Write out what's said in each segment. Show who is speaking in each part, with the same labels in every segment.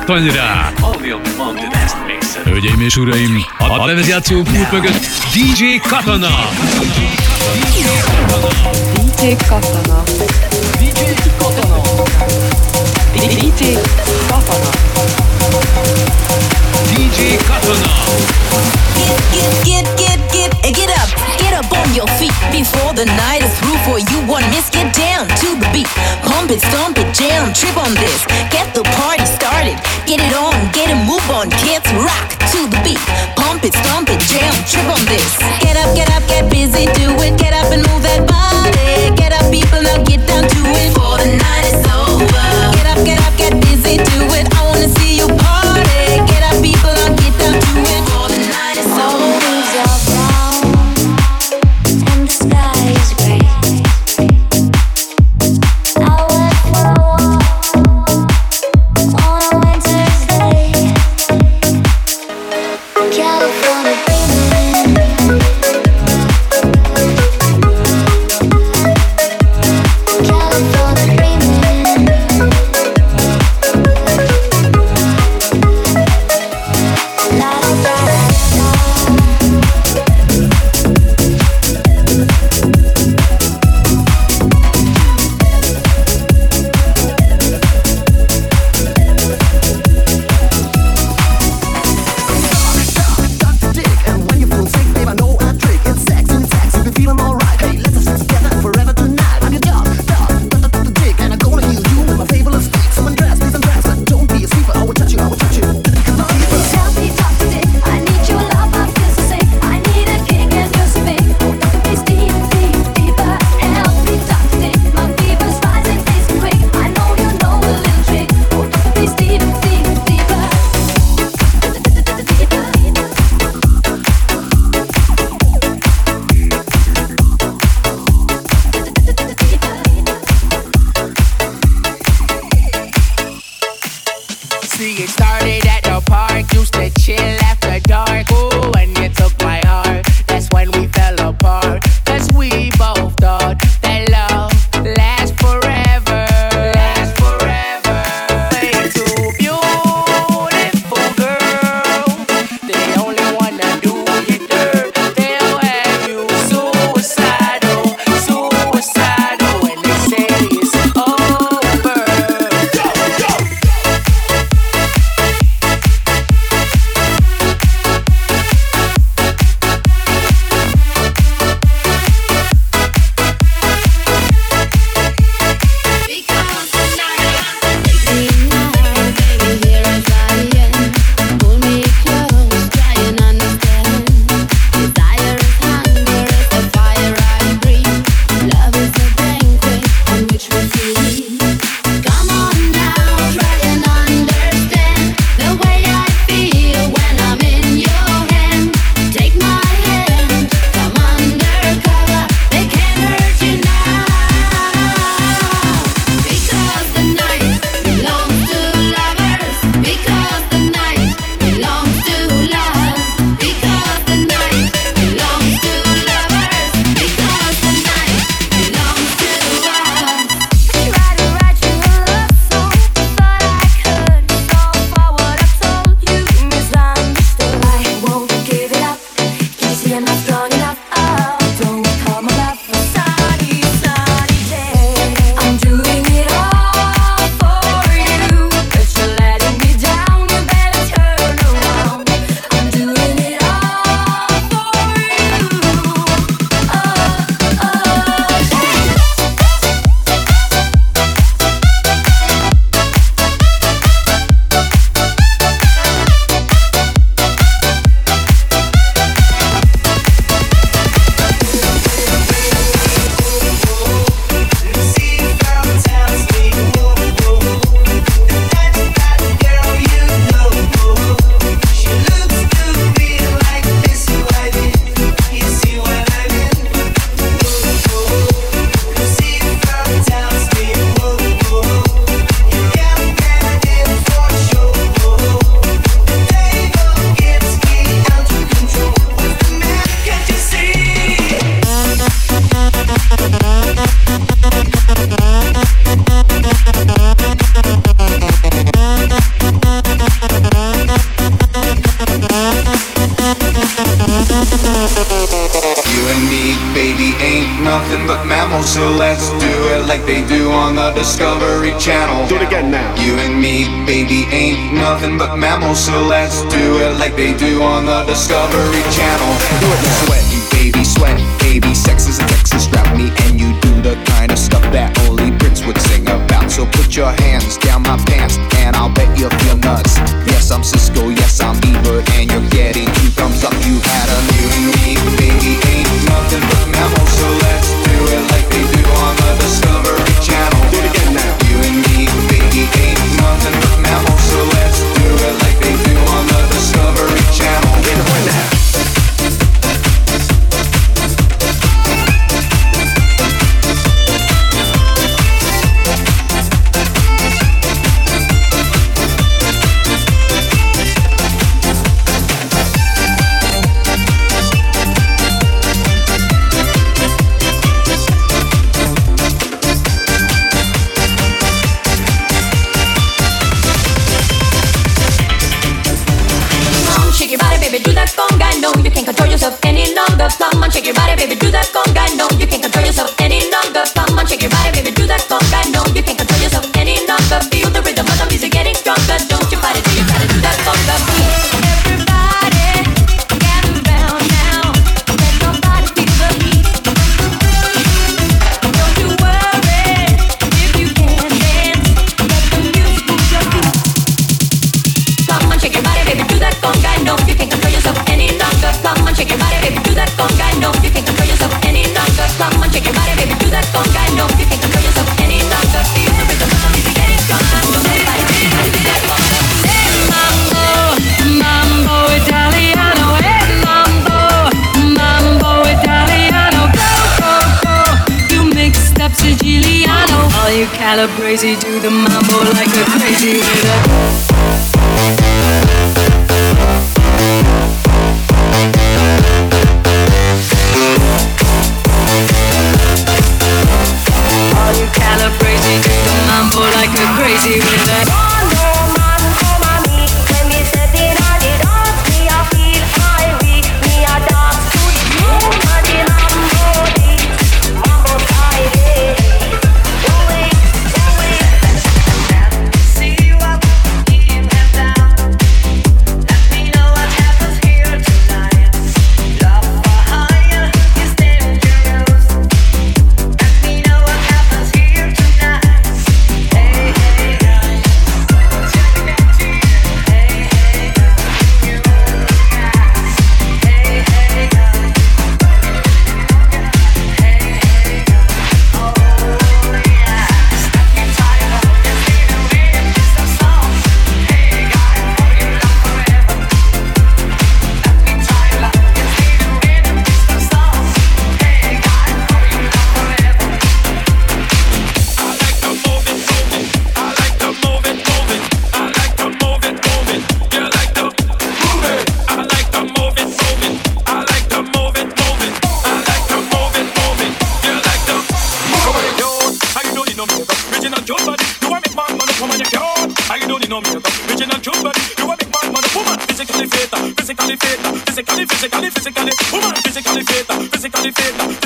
Speaker 1: Kattanj rá! Hölgyeim és uraim, a lemezjátszó pult mögött DJ Katana!
Speaker 2: DJ Katana. DJ Katana. DJ Katana.
Speaker 1: DJ Katana!
Speaker 3: Get, get, get, get, get, get up, up on your feet before the night is through. For you one miss, get down to the beat, pump it, stomp it, jam, trip on this, get the party started, get it on, get a move on, kids, rock to the beat, pump it, stomp it, jam, trip on this, get up, get up, get busy, do it, get up and move that body, get up, people, now get down to it. Before the night is over, See, it
Speaker 4: started at the park. Used to chill after dark. Ooh,
Speaker 5: Discovery Channel.
Speaker 6: Do it again now.
Speaker 5: You and me, baby, ain't nothing but mammals, so let's do it like they do on the Discovery Channel. Do it now. Sweat, you baby, sweat, baby, sex is a Texas strap me, and you do the kind of stuff that only Prince would sing about. So put your hands down my pants, and I'll bet you feel nuts. Yes, I'm Siskel, yes, I'm Ebert, and you're getting two thumbs up. You had a new me, baby,
Speaker 7: longer. Come on, shake your body, baby, do that conga. No, you can't control yourself any longer. Come on, shake your body, baby, do that conga. No, you can't control yourself any longer. Feel the rhythm of the music getting stronger. Don't Calabrese do the mambo like a crazy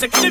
Speaker 8: That's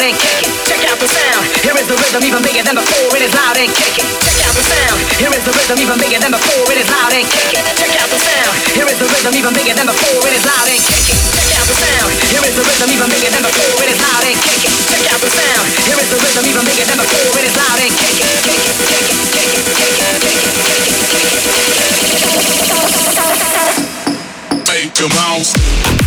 Speaker 7: Loud and kicking. Check out the sound. Here is the rhythm even bigger than before. It is loud and kicking. Check out the sound. Here is the rhythm even bigger than before. It is loud and kicking. Check out the sound. Here is the rhythm even bigger than before. It is loud and kicking. Check out the sound. Here is the rhythm even bigger than before. It is loud and kicking. Check out the sound. Here is the rhythm even bigger than before. It is loud and kicking.
Speaker 9: Make 'em bounce.